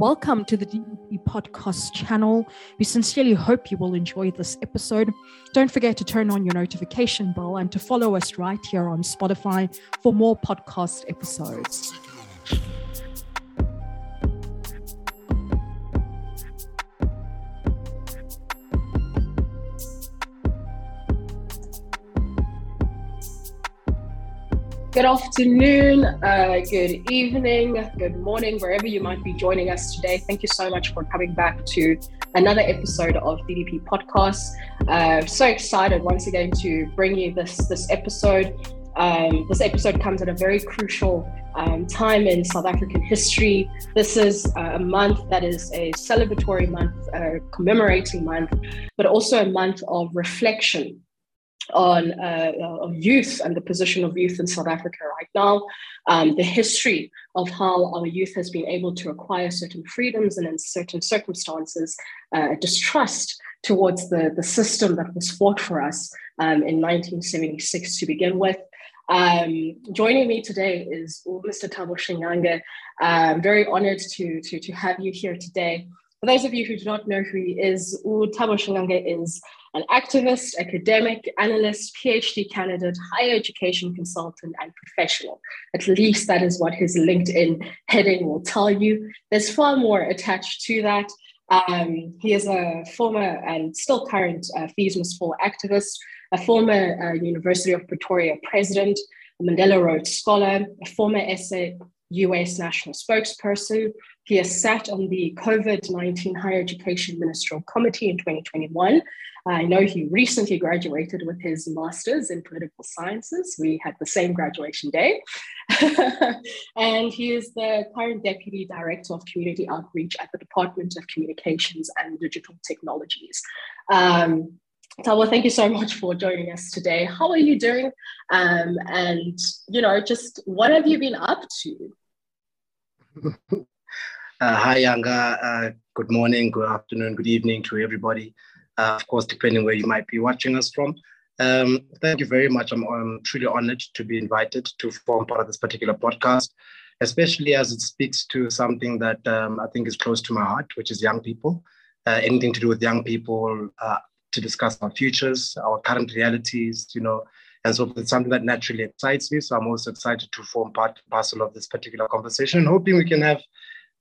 Welcome to the DDP podcast channel. We sincerely hope you will enjoy this episode. Don't forget to turn on your notification bell and to follow us right here on Spotify for more podcast episodes. Good afternoon, uh, good evening, good morning, wherever you might be joining us today. Thank you so much for coming back to another episode of DDP Podcast. Uh, so excited once again to bring you this this episode. Um, this episode comes at a very crucial um, time in South African history. This is uh, a month that is a celebratory month, a commemorating month, but also a month of reflection on uh, of youth and the position of youth in South Africa right now, um, the history of how our youth has been able to acquire certain freedoms and in certain circumstances, uh, distrust towards the, the system that was fought for us um, in 1976 to begin with. Um, joining me today is Mr. Thabo Shingange. I'm very honored to, to, to have you here today. For those of you who do not know who he is, Thabo Shingange is an activist, academic, analyst, PhD candidate, higher education consultant, and professional. At least that is what his LinkedIn heading will tell you. There's far more attached to that. Um, he is a former and still current uh, Must Fall activist, a former uh, University of Pretoria president, a Mandela Rhodes Scholar, a former SA US national spokesperson. He has sat on the COVID 19 Higher Education Ministerial Committee in 2021 I know he recently graduated with his master's in political sciences. We had the same graduation day. and he is the current deputy director of community outreach at the Department of Communications and Digital Technologies. Um, Thabo, thank you so much for joining us today. How are you doing? Um, and, you know, just what have you been up to? Uh, hi, Yanga. Uh, good morning, good afternoon, good evening to everybody uh, of course, depending where you might be watching us from. Um, thank you very much. I'm, I'm, truly honored to be invited to form part of this particular podcast, especially as it speaks to something that um, I think is close to my heart, which is young people. Uh, anything to do with young people, uh, to discuss our futures, our current realities, you know, and so it's something that naturally excites me. So I'm also excited to form part parcel of this particular conversation, hoping we can have,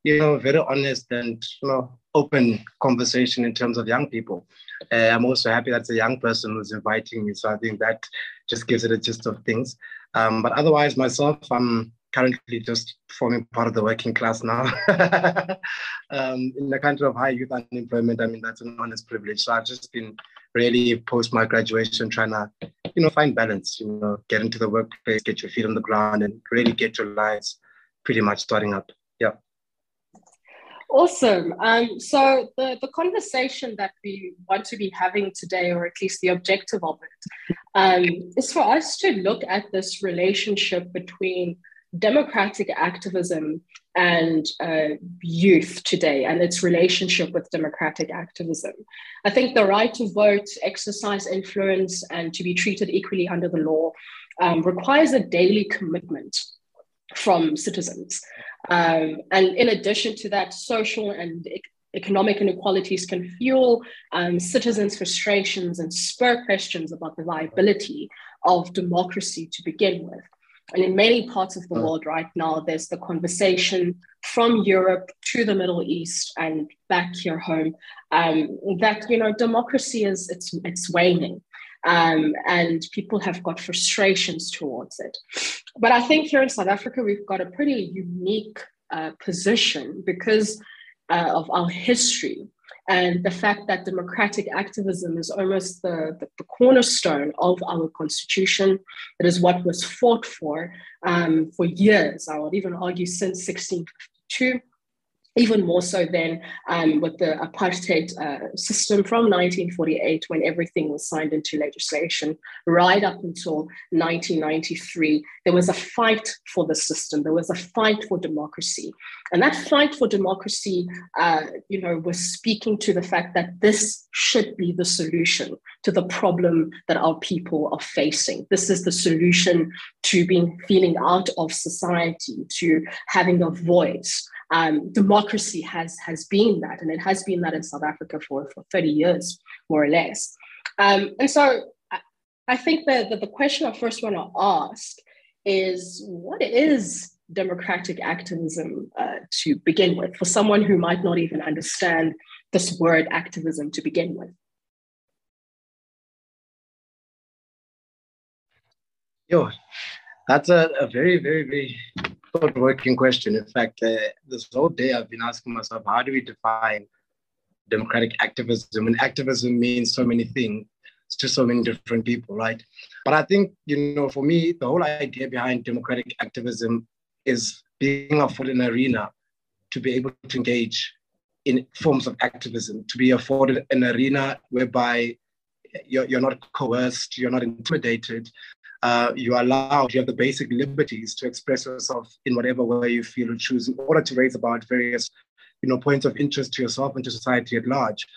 you know, very honest and you know open conversation in terms of young people. Uh, I'm also happy that's a young person who's inviting me. So I think that just gives it a gist of things. Um, but otherwise, myself, I'm currently just forming part of the working class now. um, in the country of high youth unemployment, I mean, that's an honest privilege. So I've just been really post my graduation trying to, you know, find balance, you know, get into the workplace, get your feet on the ground and really get your lives pretty much starting up. Yeah. Awesome. Um, so the, the conversation that we want to be having today, or at least the objective of it, um, is for us to look at this relationship between democratic activism and uh, youth today and its relationship with democratic activism. I think the right to vote, exercise influence, and to be treated equally under the law um, requires a daily commitment from citizens. Um, and in addition to that, social and economic inequalities can fuel um, citizens' frustrations and spur questions about the viability of democracy to begin with. And in many parts of the world right now, there's the conversation from Europe to the Middle East and back here home um, that you know democracy is it's it's waning um, and people have got frustrations towards it. But I think here in South Africa, we've got a pretty unique uh, position because uh, of our history and the fact that democratic activism is almost the, the, the cornerstone of our constitution. It is what was fought for um, for years, I would even argue since 1652 even more so than um, with the apartheid uh, system from 1948 when everything was signed into legislation right up until 1993 there was a fight for the system. There was a fight for democracy. And that fight for democracy uh, you know was speaking to the fact that this should be the solution to the problem that our people are facing. This is the solution to being feeling out of society to having a voice um, democracy has has been that, and it has been that in South Africa for for thirty years, more or less. Um, and so, I, I think that, that the question I first want to ask is, what is democratic activism uh, to begin with for someone who might not even understand this word activism to begin with? Yo, that's a, a very, very, very thought working question. In fact, uh, this whole day I've been asking myself, how do we define democratic activism? And activism means so many things to so many different people, right? But I think, you know, for me, the whole idea behind democratic activism is being afforded an arena to be able to engage in forms of activism, to be afforded an arena whereby you're, you're not coerced, you're not intimidated, uh, you are allowed, you have the basic liberties to express yourself in whatever way you feel or choose in order to raise about various you know, points of interest to yourself and to society at large.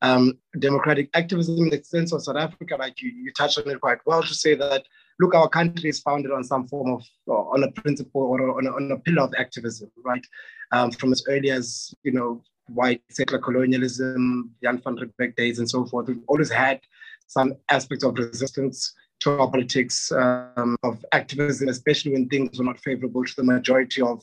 Um, democratic activism in the sense of South Africa, like you, you touched on it quite well to say that, look, our country is founded on some form of, uh, on a principle or on a, on a pillar of activism, right? Um, from as early as, you know, white settler colonialism, Jan van Riebeeck days and so forth, we've always had some aspects of resistance to our politics, um, of activism, especially when things were not favorable to the majority of,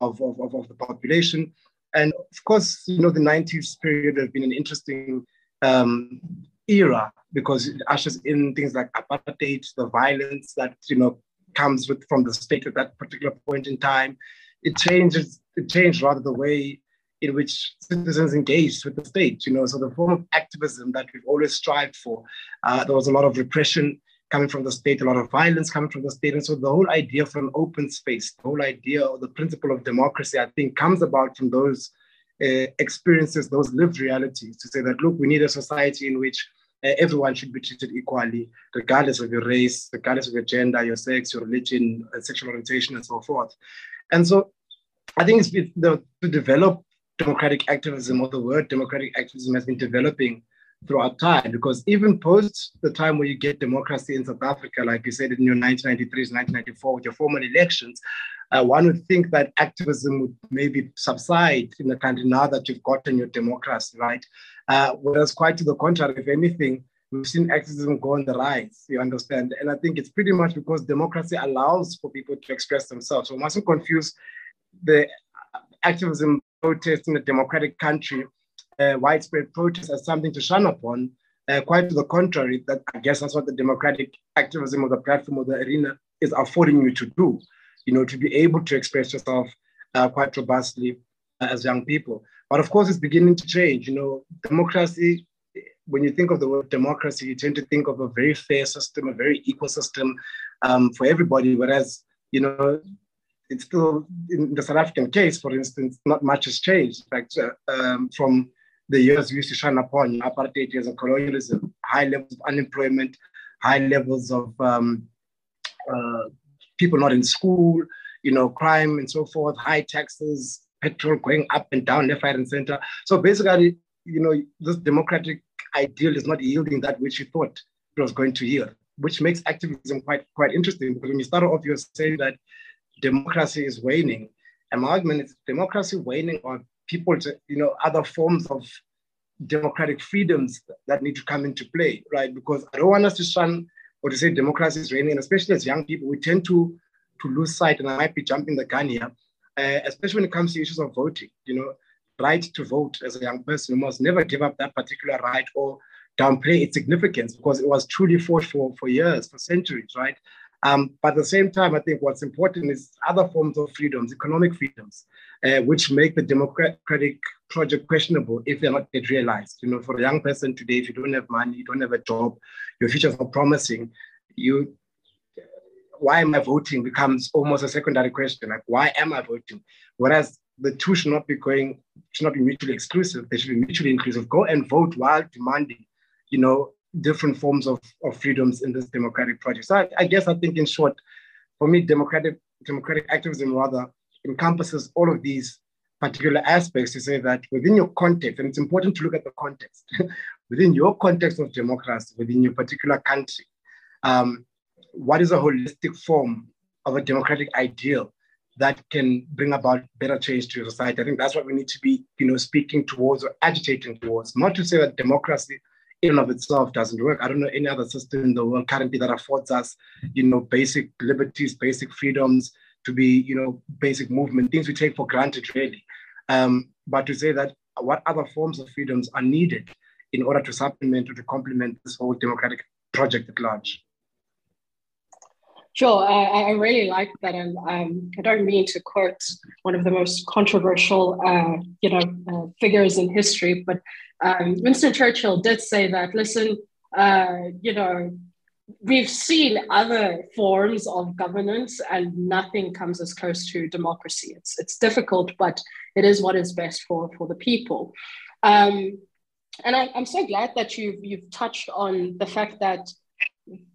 of, of, of, the population. And of course, you know, the 90s period has been an interesting um, era because it ushers in things like apartheid, the violence that, you know, comes with from the state at that particular point in time. It changes, it changed rather the way in which citizens engaged with the state, you know, so the form of activism that we've always strived for, uh, there was a lot of repression coming from the state, a lot of violence coming from the state. And so the whole idea for an open space, the whole idea or the principle of democracy, I think comes about from those uh, experiences, those lived realities to say that, look, we need a society in which uh, everyone should be treated equally, regardless of your race, regardless of your gender, your sex, your religion, uh, sexual orientation, and so forth. And so I think it's the, to develop democratic activism or the word democratic activism has been developing throughout time because even post the time where you get democracy in South Africa, like you said in your 1993 1994 with your formal elections, uh, one would think that activism would maybe subside in the country now that you've gotten your democracy, right? Uh, whereas quite to the contrary, if anything, we've seen activism go on the rise, you understand? And I think it's pretty much because democracy allows for people to express themselves. So we mustn't confuse the activism protest in a democratic country uh, widespread protest as something to shun upon. Uh, quite to the contrary, that I guess that's what the democratic activism of the platform of the arena is affording you to do, you know, to be able to express yourself uh, quite robustly uh, as young people. But of course, it's beginning to change. You know, democracy, when you think of the word democracy, you tend to think of a very fair system, a very equal system um, for everybody, whereas, you know, it's still in the South African case, for instance, not much has changed. In fact, uh, um, from the years we used to shine upon apartheid years of colonialism, high levels of unemployment, high levels of um, uh, people not in school, you know, crime and so forth, high taxes, petrol going up and down, left, right, and center. So basically, you know, this democratic ideal is not yielding that which you thought it was going to yield, which makes activism quite quite interesting because when you start off, you're saying that democracy is waning. And my argument is democracy waning or people to, you know, other forms of democratic freedoms that need to come into play, right? Because I don't want us to shun or to say democracy is reigning, especially as young people, we tend to to lose sight, and I might be jumping the gun here, uh, especially when it comes to issues of voting. You know, right to vote as a young person, you must never give up that particular right or downplay its significance because it was truly fought for for years, for centuries, right? Um, but at the same time, I think what's important is other forms of freedoms, economic freedoms, uh, which make the democratic project questionable if they're not yet realized. You know, for a young person today, if you don't have money, you don't have a job, your future is not promising, you why am I voting becomes almost a secondary question. Like, why am I voting? Whereas the two should not be going, should not be mutually exclusive. They should be mutually inclusive. Go and vote while demanding, you know, different forms of, of freedoms in this democratic project. So I, I guess I think in short, for me, democratic democratic activism rather encompasses all of these particular aspects to say that within your context, and it's important to look at the context, within your context of democracy, within your particular country, um, what is a holistic form of a democratic ideal that can bring about better change to society. I think that's what we need to be, you know, speaking towards or agitating towards. Not to say that democracy in and of itself doesn't work. I don't know any other system in the world currently that affords us, you know, basic liberties, basic freedoms to be, you know, basic movement, things we take for granted really. Um, but to say that what other forms of freedoms are needed in order to supplement or to complement this whole democratic project at large. Sure, I, I really like that, and um, I don't mean to quote one of the most controversial, uh, you know, uh, figures in history, but um, Winston Churchill did say that. Listen, uh, you know, we've seen other forms of governance, and nothing comes as close to democracy. It's it's difficult, but it is what is best for for the people. Um, and I, I'm so glad that you've you've touched on the fact that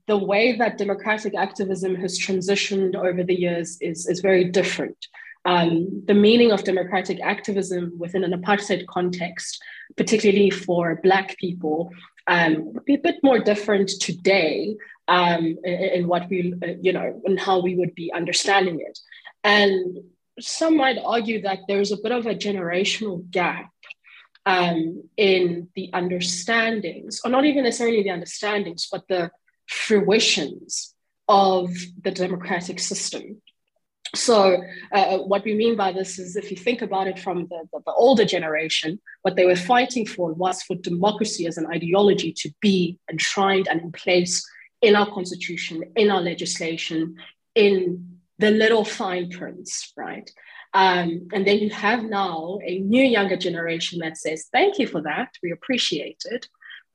the way that democratic activism has transitioned over the years is, is very different. Um, the meaning of democratic activism within an apartheid context, particularly for Black people, um, would be a bit more different today um, in, in, what we, you know, and how we would be understanding it. And some might argue that there's a bit of a generational gap um, in the understandings, or not even necessarily the understandings, but the fruitions of the democratic system. So, uh, what we mean by this is if you think about it from the, the, the, older generation, what they were fighting for was for democracy as an ideology to be enshrined and in place in our constitution, in our legislation, in the little fine prints, right? Um, and then you have now a new younger generation that says, thank you for that, we appreciate it.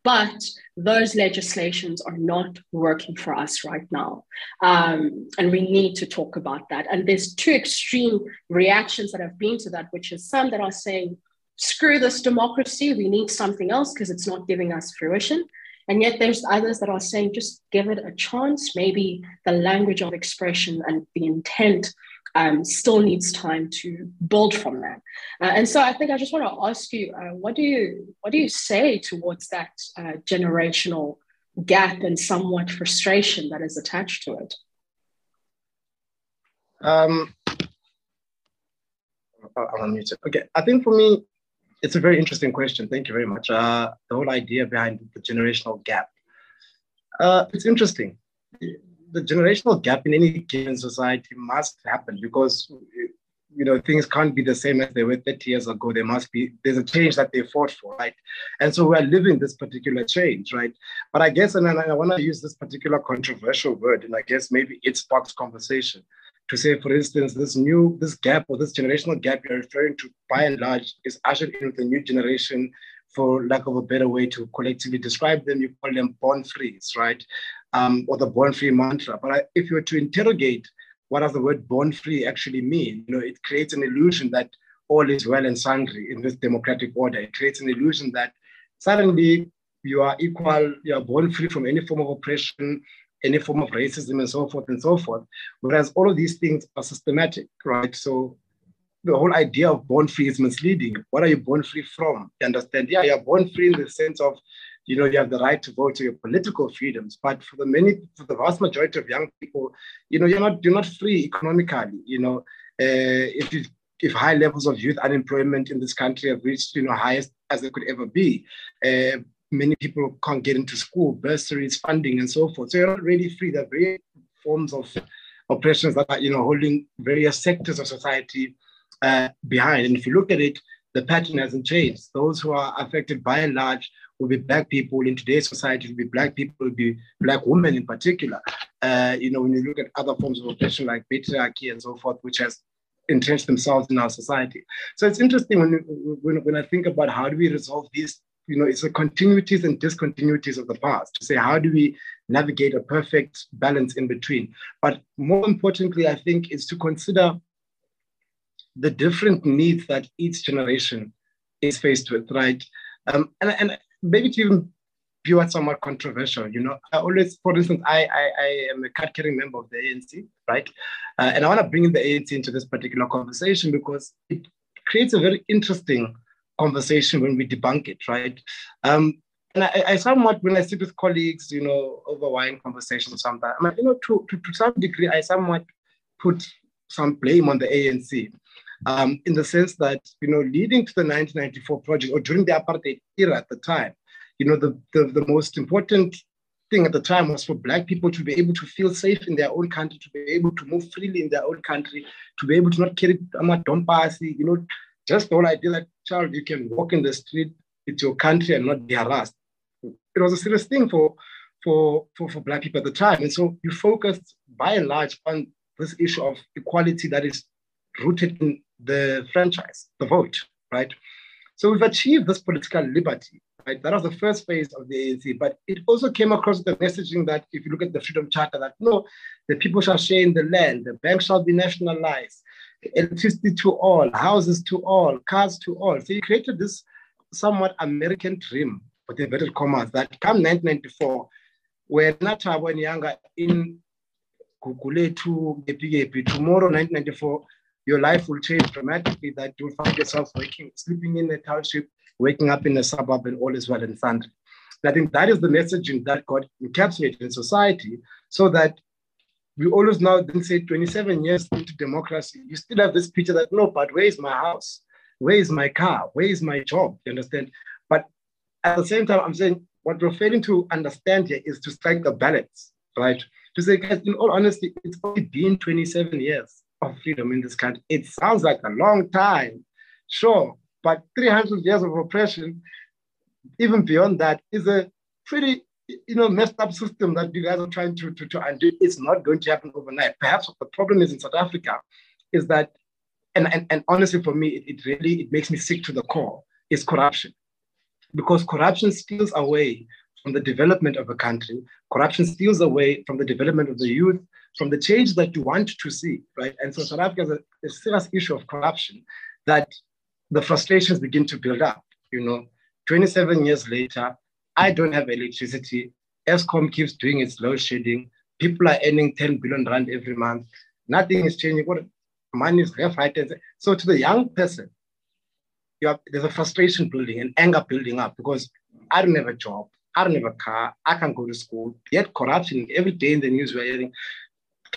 But those legislations are not working for us right now. Um, and we need to talk about that. And there's two extreme reactions that have been to that, which is some that are saying, screw this democracy, we need something else because it's not giving us fruition. And yet there's others that are saying, just give it a chance. Maybe the language of expression and the intent um, still needs time to build from that. Uh, and so I think I just want to ask you, uh, what do you what do you say towards that uh, generational gap and somewhat frustration that is attached to it? Um, I'm unmuted. Okay, I think for me, it's a very interesting question. Thank you very much. Uh, the whole idea behind the generational gap. Uh, it's interesting the generational gap in any given society must happen because you know things can't be the same as they were 30 years ago. There must be there's a change that they fought for right? And so we're living this particular change right? But i guess and i want to use this particular controversial word and i guess maybe it sparks conversation to say for instance this new this gap or this generational gap you're referring to by and large is ushered in with the new generation for lack of a better way to collectively describe them, you call them born frees, right? Um, or the born free mantra. But I, if you were to interrogate what does the word born free actually mean, you know, it creates an illusion that all is well and sundry in this democratic order. It creates an illusion that suddenly you are equal, you are born free from any form of oppression, any form of racism, and so forth and so forth. Whereas all of these things are systematic, right? So the whole idea of born free is misleading. What are you born free from? You understand? Yeah, you're born free in the sense of you know, you have the right to vote to your political freedoms. But for the many, for the vast majority of young people, you know, you're not you're not free economically. You know, uh, if you if high levels of youth unemployment in this country have reached you know highest as they could ever be, uh, many people can't get into school, bursaries, funding, and so forth. So you're not really free. There are various forms of oppressions that are you know holding various sectors of society uh, behind. And if you look at it, the pattern hasn't changed. Those who are affected by and large will be black people in today's society, will be black people, will be black women in particular. Uh, you know, when you look at other forms of oppression like patriarchy and so forth, which has entrenched themselves in our society. So it's interesting when, when, when I think about how do we resolve these, you know, it's the continuities and discontinuities of the past to say, how do we navigate a perfect balance in between? But more importantly, I think is to consider the different needs that each generation is faced with, right? Um, and, and maybe to even what somewhat controversial. You know, I always, for instance, I I, I am a card-carrying member of the ANC, right? Uh, and I want to bring the ANC into this particular conversation because it creates a very interesting conversation when we debunk it, right? Um, and I, I, somewhat, when I sit with colleagues, you know, over wine conversations sometimes, I mean, you know, to, to, to some degree, I somewhat put some blame on the ANC. Um, in the sense that, you know, leading to the 1994 project or during the apartheid era at the time, you know, the, the, the most important thing at the time was for Black people to be able to feel safe in their own country, to be able to move freely in their own country, to be able to not carry amadompasi, you know, just the whole idea that, child, you can walk in the street, it's your country and not be harassed. It was a serious thing for, for, for, for Black people at the time. And so you focused by and large on this issue of equality that is rooted in the franchise, the vote, right? So we've achieved this political liberty Right? That was the first phase of the ANC. But it also came across the messaging that if you look at the Freedom Charter, that no, the people shall share in the land, the bank shall be nationalized, electricity to all, houses to all, cars to all. So he created this somewhat American dream, with inverted commas, that come 1994, where Natabo and Yanga in Kukuletu, tomorrow, 1994, your life will change dramatically, that you'll find yourself working, sleeping in a township, waking up in a suburb and all is well and sundry. I think that is the messaging that got encapsulated in society so that we always now then say 27 years into democracy, you still have this picture that, no, but where is my house? Where is my car? Where is my job? You understand? But at the same time, I'm saying what we're failing to understand here is to strike a balance, right? To say, guys, in all honesty, it's only been 27 years of freedom in this country. It sounds like a long time, sure, but 300 years of oppression, even beyond that, is a pretty you know, messed up system that you guys are trying to, to, to undo. It's not going to happen overnight. Perhaps the problem is in South Africa is that, and, and, and honestly for me, it, it really, it makes me sick to the core, is corruption. Because corruption steals away from the development of a country. Corruption steals away from the development of the youth, from the change that you want to see, right? And so South Africa has a, a serious issue of corruption that the frustrations begin to build up. You know, 27 years later, I don't have electricity. Eskom keeps doing its load shedding. People are earning 10 billion rand every month. Nothing is changing. What money is left, right? So to the young person, you have, there's a frustration building and anger building up because I don't have a job. I don't have a car. I can't go to school. Yet corruption every day in the news we're hearing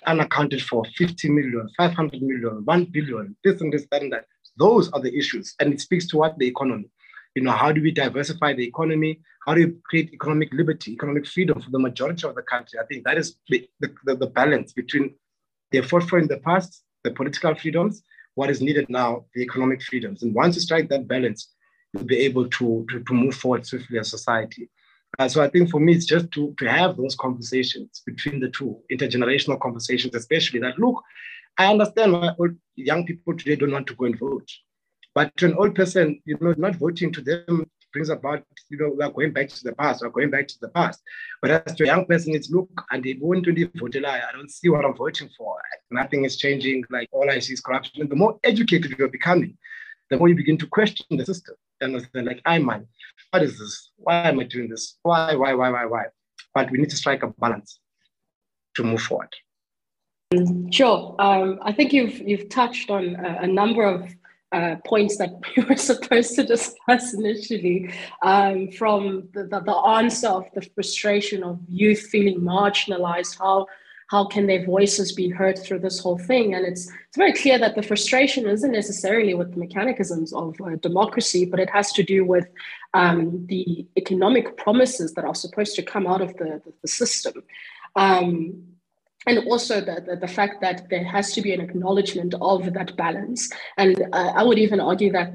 unaccounted for 50 million, 500 million, 1 billion, this and this, that and that. Those are the issues. And it speaks to what the economy. You know, how do we diversify the economy? How do we create economic liberty, economic freedom for the majority of the country? I think that is the, the, the balance between the effort for in the past, the political freedoms, what is needed now, the economic freedoms. And once you strike that balance, you'll be able to, to, to move forward swiftly as society. Uh, so I think for me, it's just to, to have those conversations between the two, intergenerational conversations, especially that look, I understand why young people today don't want to go and vote. But to an old person, you know, not voting to them brings about, you know, we are going back to the past, we're going back to the past. But as to a young person, it's look, and they won't really vote, I don't see what I'm voting for. Nothing is changing. Like all I see is corruption. And the more educated you're becoming, the more you begin to question the system. And understand, like, I'm what is this? Why am I doing this? Why, why, why, why, why? But we need to strike a balance to move forward. Sure. Um, I think you've you've touched on a, a number of uh, points that we were supposed to discuss initially, um, from the, the, the, answer of the frustration of youth feeling marginalized, how how can their voices be heard through this whole thing? And it's it's very clear that the frustration isn't necessarily with the mechanisms of uh, democracy, but it has to do with um, the economic promises that are supposed to come out of the, the, the system. Um, and also the, the, the, fact that there has to be an acknowledgement of that balance. And uh, I would even argue that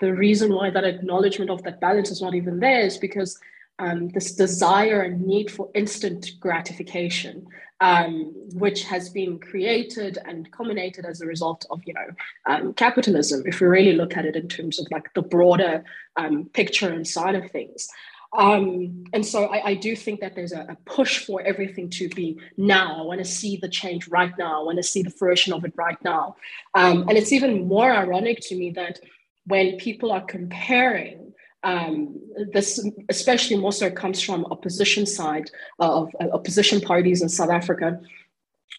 the reason why that acknowledgement of that balance is not even there is because um, this desire and need for instant gratification, um, which has been created and culminated as a result of, you know, um, capitalism. If we really look at it in terms of like the broader um, picture and side of things. Um, and so I, I, do think that there's a, a, push for everything to be now. I want to see the change right now. I want to see the fruition of it right now. Um, and it's even more ironic to me that when people are comparing um, this, especially more so comes from opposition side of uh, opposition parties in South Africa,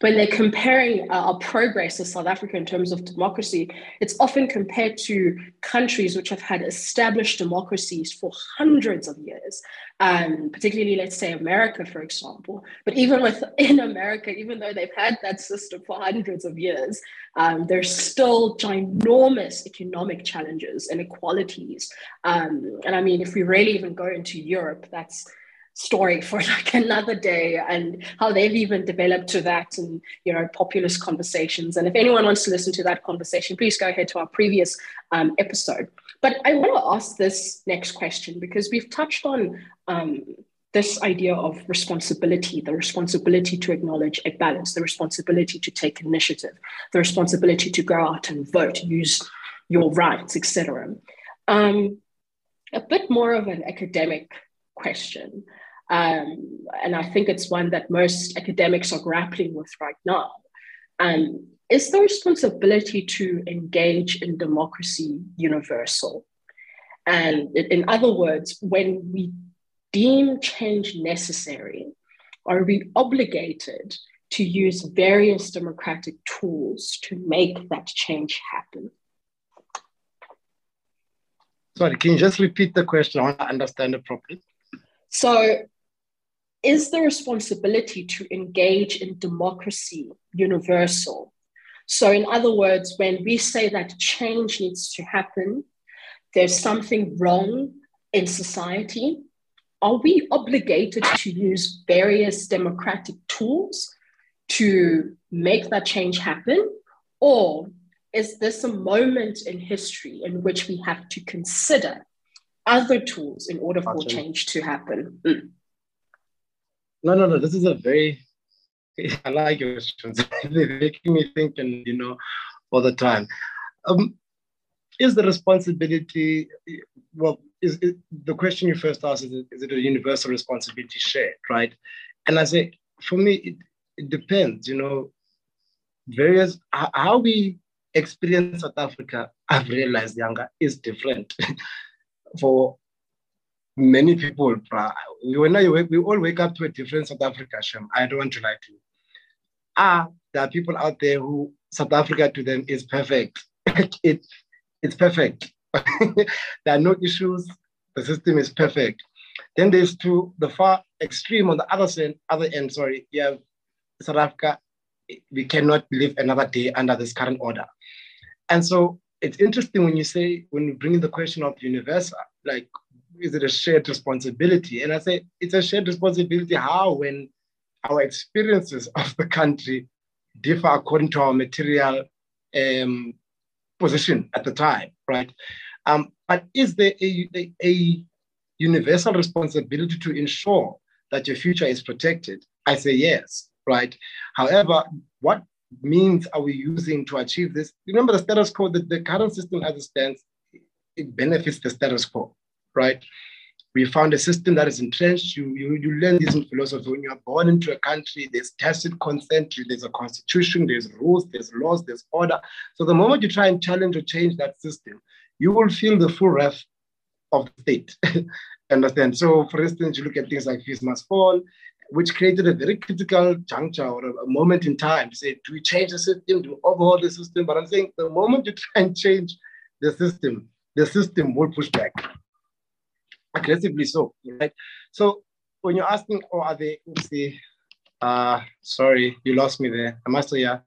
when they're comparing uh, our progress as South Africa in terms of democracy, it's often compared to countries which have had established democracies for hundreds of years, um, particularly, let's say, America, for example. But even within America, even though they've had that system for hundreds of years, um, there's still ginormous economic challenges, inequalities. Um, and I mean, if we really even go into Europe, that's story for like another day and how they've even developed to that and you know populist conversations. And if anyone wants to listen to that conversation please go ahead to our previous um, episode. But i want to ask this next question because we've touched on um, this idea of responsibility the responsibility to acknowledge a balance the responsibility to take initiative the responsibility to go out and vote use your rights etc um, a bit more of an academic question um, and I think it's one that most academics are grappling with right now. Um, is the responsibility to engage in democracy universal? And in other words, when we deem change necessary, are we obligated to use various democratic tools to make that change happen? Sorry, can you just repeat the question? I want to understand it properly. So, is the responsibility to engage in democracy universal? So, in other words, when we say that change needs to happen, there's something wrong in society, are we obligated to use various democratic tools to make that change happen? Or is this a moment in history in which we have to consider other tools in order for change to happen? Mm. No, no, no. This is a very, I like your questions. They're making me think and, you know, all the time. Um, is the responsibility, well, is it, the question you first asked, is is it a universal responsibility shared, right? And I say, for me, it, it depends, you know, various, how we experience South Africa, I've realized, younger, is different for many people, when I wake, we all wake up to a different South Africa, Shem. I don't want to lie to you. Ah, there are people out there who South Africa to them is perfect. it, it's perfect. there are no issues. The system is perfect. Then there's to the far extreme on the other side, other end, sorry, you have South Africa. We cannot live another day under this current order. And so it's interesting when you say, when you bring in the question of universal, like is it a shared responsibility? And I say it's a shared responsibility. How when our experiences of the country differ according to our material um, position at the time, right? Um, but is there a, a, a universal responsibility to ensure that your future is protected? I say yes, right? However, what means are we using to achieve this? Remember the status quo, the, the current system as it stands, it benefits the status quo right? We found a system that is entrenched. You, you, you learn this in philosophy. When you are born into a country, there's tacit consent, there's a constitution, there's rules, there's laws, there's order. So the moment you try and challenge or change that system, you will feel the full wrath of the state. Understand? So, for instance, you look at things like fees must fall, which created a very critical juncture or a, a, moment in time to say, do we change the system? Do we overhaul the system? But I'm saying the moment you try and change the system, the system will push back aggressively so, right? So when you're asking, oh, are they, oopsie, uh, sorry, you lost me there. Am I still here?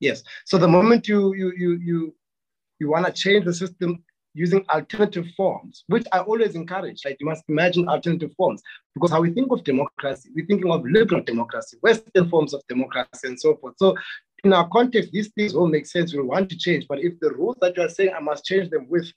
Yes. So the moment you you you you you want to change the system using alternative forms, which I always encourage, like you must imagine alternative forms, because how we think of democracy, we're thinking of liberal democracy, Western forms of democracy, and so forth. So in our context, these things all make sense. We want to change, but if the rules that you are saying I must change them with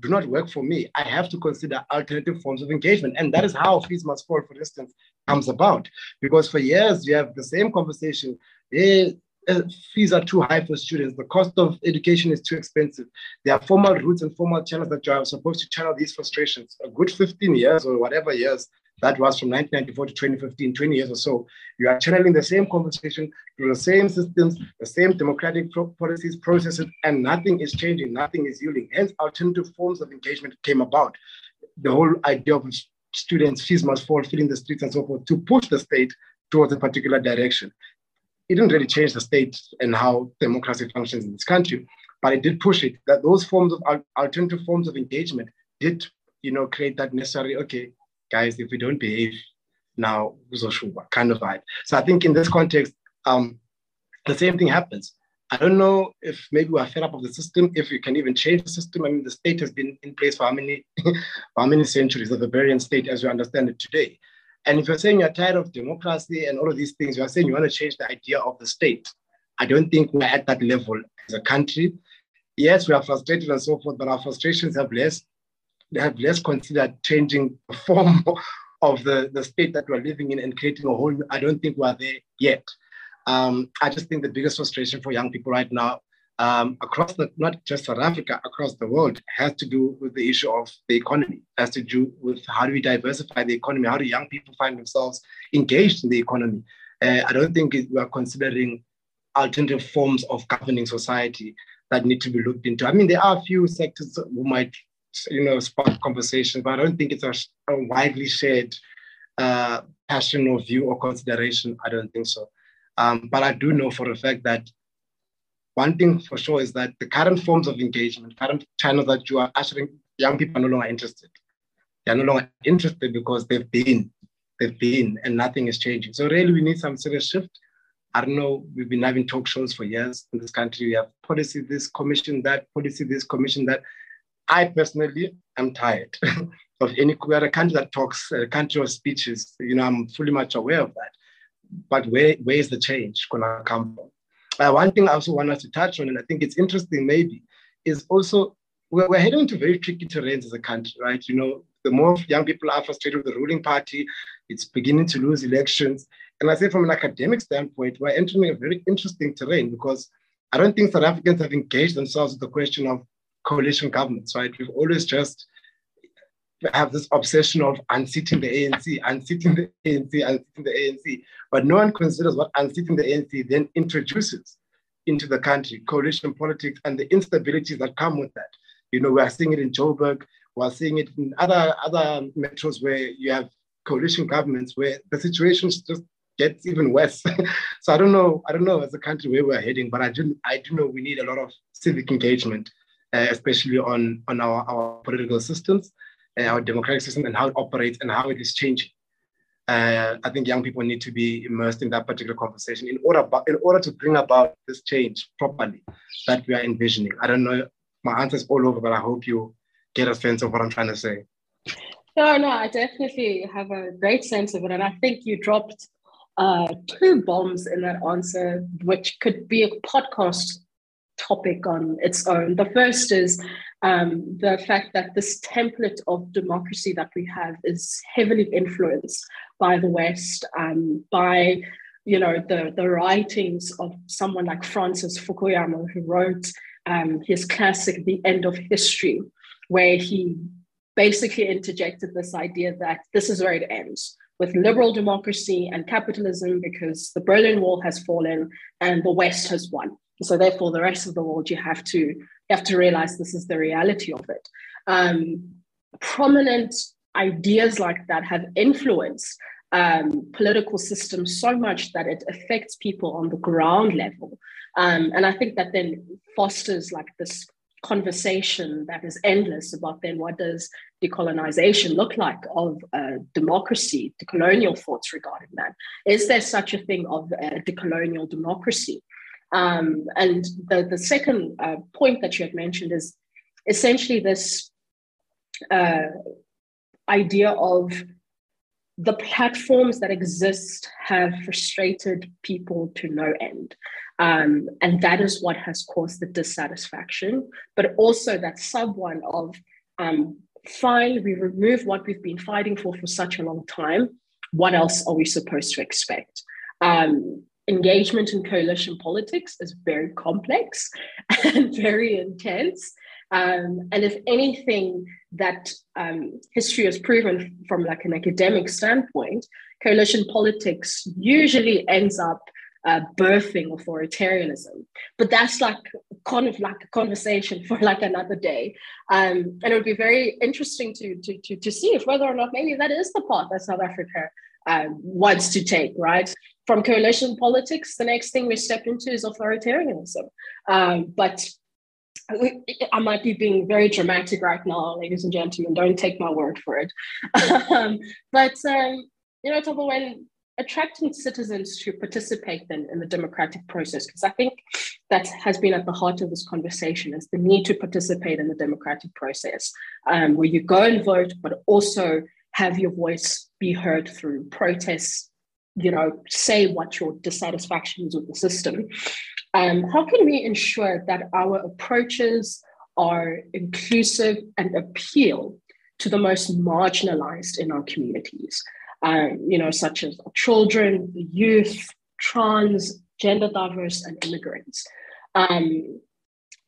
do not work for me. I have to consider alternative forms of engagement. And that is how fees must fall, for instance, comes about. Because for years, you have the same conversation. Eh, uh, fees are too high for students. The cost of education is too expensive. There are formal routes and formal channels that you are supposed to channel these frustrations. A good 15 years or whatever years that was from 1994 to 2015, 20 years or so. You are channeling the same conversation through the same systems, the same democratic pro- policies, processes, and nothing is changing, nothing is yielding. Hence, alternative forms of engagement came about. The whole idea of students' fees must fall, filling the streets and so forth, to push the state towards a particular direction. it didn't really change the state and how democracy functions in this country, but it did push it. That those forms of alternative forms of engagement did, you know, create that necessary. Okay, guys, if we don't behave now, kind of vibe. So I think in this context, um, the same thing happens. I don't know if maybe we're fed up of the system, if we can even change the system. I mean, the state has been in place for how many, for how many centuries, the Bavarian state as we understand it today. And if you're saying you're tired of democracy and all of these things, you're saying you want to change the idea of the state. I don't think we're at that level as a country. Yes, we are frustrated and so forth, but our frustrations have less, have less considered changing the form of the, the state that we're living in and creating a whole, I don't think we're there yet. Um, I just think the biggest frustration for young people right now um, across the, not just South Africa, across the world, has to do with the issue of the economy, has to do with how do we diversify the economy? How do young people find themselves engaged in the economy? Uh, I don't think we are considering alternative forms of governing society that need to be looked into. I mean, there are a few sectors who might, you know, spark conversation, but I don't think it's a, a widely shared uh, passion or view or consideration. I don't think so. Um, but I do know for a fact that one thing for sure is that the current forms of engagement, current channels that you are ushering, young people are no longer interested. They are no longer interested because they've been, they've been, and nothing is changing. So really, we need some serious shift. I don't know. We've been having talk shows for years in this country. We have policy this, commission that, policy this, commission that. I personally am tired of any. We are a country that talks, a country of speeches. You know, I'm fully much aware of that but where, where is the change going to come from? Uh, one thing I also want us to touch on, and I think it's interesting maybe, is also we're, we're heading into very tricky terrains as a country, right? You know, the more young people are frustrated with the ruling party, it's beginning to lose elections. And I say from an academic standpoint, we're entering a very interesting terrain because I don't think South Africans have engaged themselves with the question of coalition governments, right? We've always just have this obsession of unseating the ANC, unseating the ANC, unseating the ANC. But no one considers what unseating the ANC then introduces into the country, coalition politics and the instabilities that come with that. You know, we are seeing it in Joburg, we are seeing it in other, other metros where you have coalition governments where the situation just gets even worse. so I don't know, I don't know as a country where we're heading, but I do, I do know we need a lot of civic engagement, especially on, on our, our political systems our democratic system and how it operates and how it is changing. Uh, I think young people need to be immersed in that particular conversation in order, in order to bring about this change properly that we are envisioning. I don't know, my answer is all over, but I hope you get a sense of what I'm trying to say. No, no, I definitely have a great sense of it. And I think you dropped uh, two bombs in that answer, which could be a podcast topic on its own. The first is um, the fact that this template of democracy that we have is heavily influenced by the West, um, by you know the, the writings of someone like Francis Fukuyama, who wrote um, his classic The End of History, where he basically interjected this idea that this is where it ends with liberal democracy and capitalism because the Berlin Wall has fallen and the West has won. So therefore, the rest of the world you have to you have to realize this is the reality of it. Um, prominent ideas like that have influenced um, political systems so much that it affects people on the ground level. Um, and I think that then fosters like this conversation that is endless about then what does decolonization look like of uh, democracy, decolonial thoughts regarding that. Is there such a thing of a decolonial democracy? Um, and the, the second uh, point that you had mentioned is essentially this uh, idea of the platforms that exist have frustrated people to no end. Um, and that is what has caused the dissatisfaction, but also that sub one of um, fine, we remove what we've been fighting for for such a long time. What else are we supposed to expect? Um, engagement in coalition politics is very complex and very intense. Um, and if anything, that um, history has proven from like an academic standpoint, coalition politics usually ends up uh, birthing authoritarianism. But that's like kind of like a conversation for like another day. Um, and it would be very interesting to, to, to, to see if whether or not maybe that is the path that South Africa uh, wants to take, right? From coalition politics, the next thing we step into is authoritarianism. Um, but I might be being very dramatic right now, ladies and gentlemen. Don't take my word for it. um, but um, you know, Thabo, when attracting citizens to participate in, in the democratic process, because I think that has been at the heart of this conversation is the need to participate in the democratic process, um, where you go and vote, but also have your voice be heard through protests, you know, say what your dissatisfaction is with the system. Um, how can we ensure that our approaches are inclusive and appeal to the most marginalized in our communities? Um, you know, such as children, youth, trans, gender diverse, and immigrants. Um,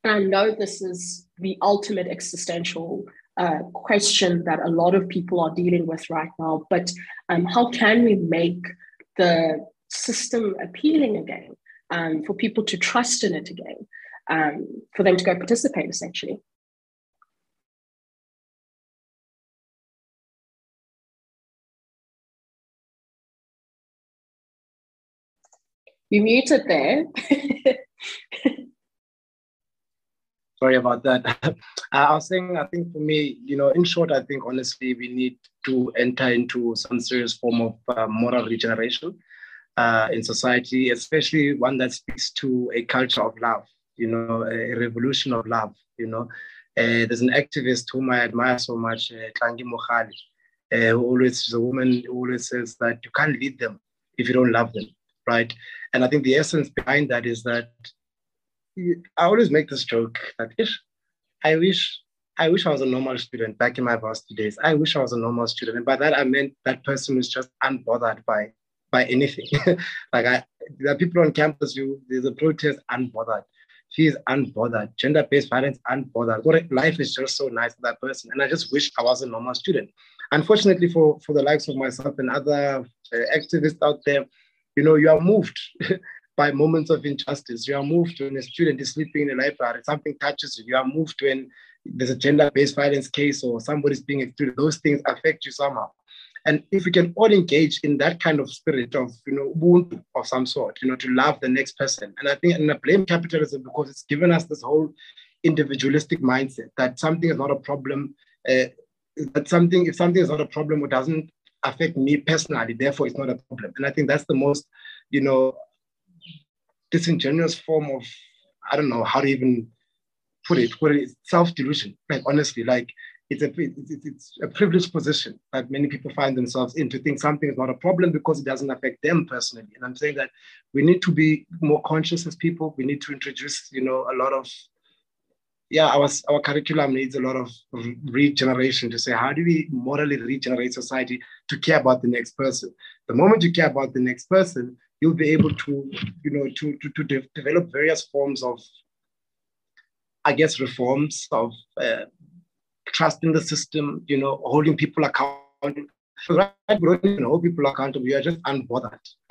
I know this is the ultimate existential uh, question that a lot of people are dealing with right now, but um, how can we make the system appealing again um, for people to trust in it again, um, for them to go participate essentially? You muted there. Sorry about that. I was saying, I think for me, you know, in short, I think honestly, we need to enter into some serious form of uh, moral regeneration uh, in society, especially one that speaks to a culture of love, you know, a revolution of love, you know. Uh, there's an activist whom I admire so much, uh, Mogale, uh, who always is a woman who always says that you can't lead them if you don't love them, right? And I think the essence behind that is that I always make this joke that I wish I wish I was a normal student back in my varsity days. I wish I was a normal student. And by that I meant that person who's just unbothered by by anything. like I there are people on campus who there's a protest unbothered. She is unbothered. Gender-based violence unbothered. What life is just so nice for that person. And I just wish I was a normal student. Unfortunately for, for the likes of myself and other uh, activists out there, you know, you are moved by moments of injustice. You are moved when a student is sleeping in a library, something touches you. You are moved when there's a gender-based violence case or somebody's being excluded. Those things affect you somehow. And if we can all engage in that kind of spirit of, you know, Ubuntu of some sort, you know, to love the next person. And I think and I blame capitalism because it's given us this whole individualistic mindset that something is not a problem, uh, that something, if something is not a problem, or doesn't affect me personally, therefore it's not a problem. And I think that's the most, you know, disingenuous form of, I don't know how to even put it, put it self-delusion. Like honestly, like it's a it's, it's a privileged position that many people find themselves in to think something is not a problem because it doesn't affect them personally. And I'm saying that we need to be more conscious as people. We need to introduce, you know, a lot of yeah, our, our curriculum needs a lot of regeneration to say, how do we morally regenerate society to care about the next person? The moment you care about the next person, you'll be able to, you know, to, to, to de- develop various forms of, I guess, reforms of uh, trust in the system, you know, holding people accountable. Right, even hold people accountable. You are just unbothered.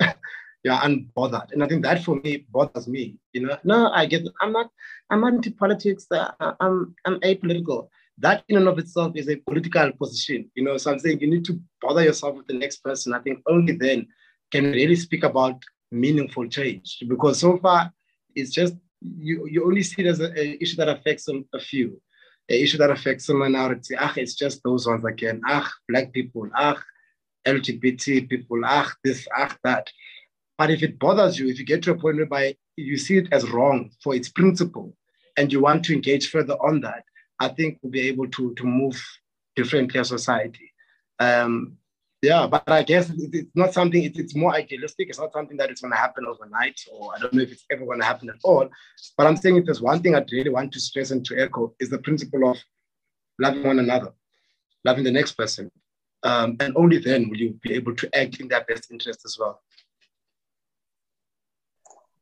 you're unbothered. And I think that for me bothers me. You know, no, I get I'm not I'm not into politics. Uh, I'm I'm apolitical. That in and of itself is a political position. You know, so I'm saying you need to bother yourself with the next person. I think only then can really speak about meaningful change. Because so far it's just you you only see it as an issue that affects a, few. An issue that affects a minority. Ah, it's just those ones again. Ah, black people. Ah, LGBT people. Ah, this, ah, that. But if it bothers you, if you get to a point whereby you see it as wrong for its principle and you want to engage further on that, I think we'll be able to, to move differently as society. Um, yeah, but I guess it's not something, it's, more idealistic. It's not something that is going to happen overnight, or I don't know if it's ever going to happen at all. But I'm saying if there's one thing I really want to stress and to echo is the principle of loving one another, loving the next person. Um, and only then will you be able to act in their best interest as well.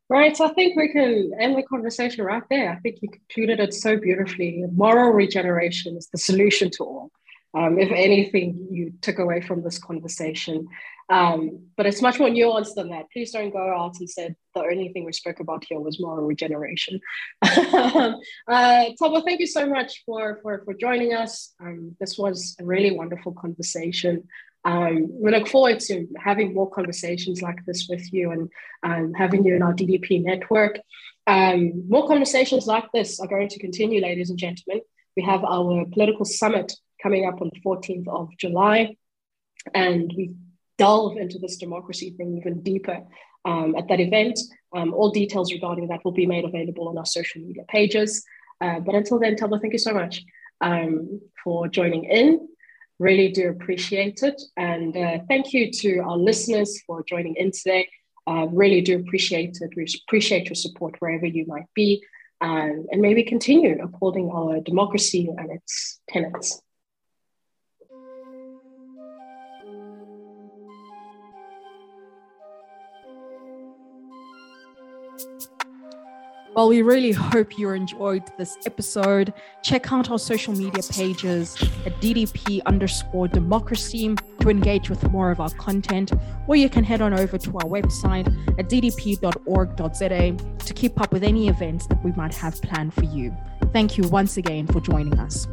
Right, so I think we can end the conversation right there. I think you concluded it so beautifully. Moral regeneration is the solution to all. Um, if anything you took away from this conversation, um, but it's much more nuanced than that. Please don't go out and say the only thing we spoke about here was moral regeneration. uh, thank you so much for, for, for joining us. Um, this was a really wonderful conversation. Um, we look forward to having more conversations like this with you and um, having you in our DDP network. Um, more conversations like this are going to continue, ladies and gentlemen. We have our political summit coming up on the 14th of July, and we delve into this democracy thing even deeper um, at that event. Um, all details regarding that will be made available on our social media pages. Uh, but until then, Thabo, thank you so much um, for joining in. Really do appreciate it. And uh, thank you to our listeners for joining in today. Uh, really do appreciate it. We appreciate your support wherever you might be. Um, and maybe continue upholding our democracy and its tenets. Well, we really hope you enjoyed this episode. Check out our social media pages at DDP underscore democracy to engage with more of our content, or you can head on over to our website at ddp.org.za to keep up with any events that we might have planned for you. Thank you once again for joining us.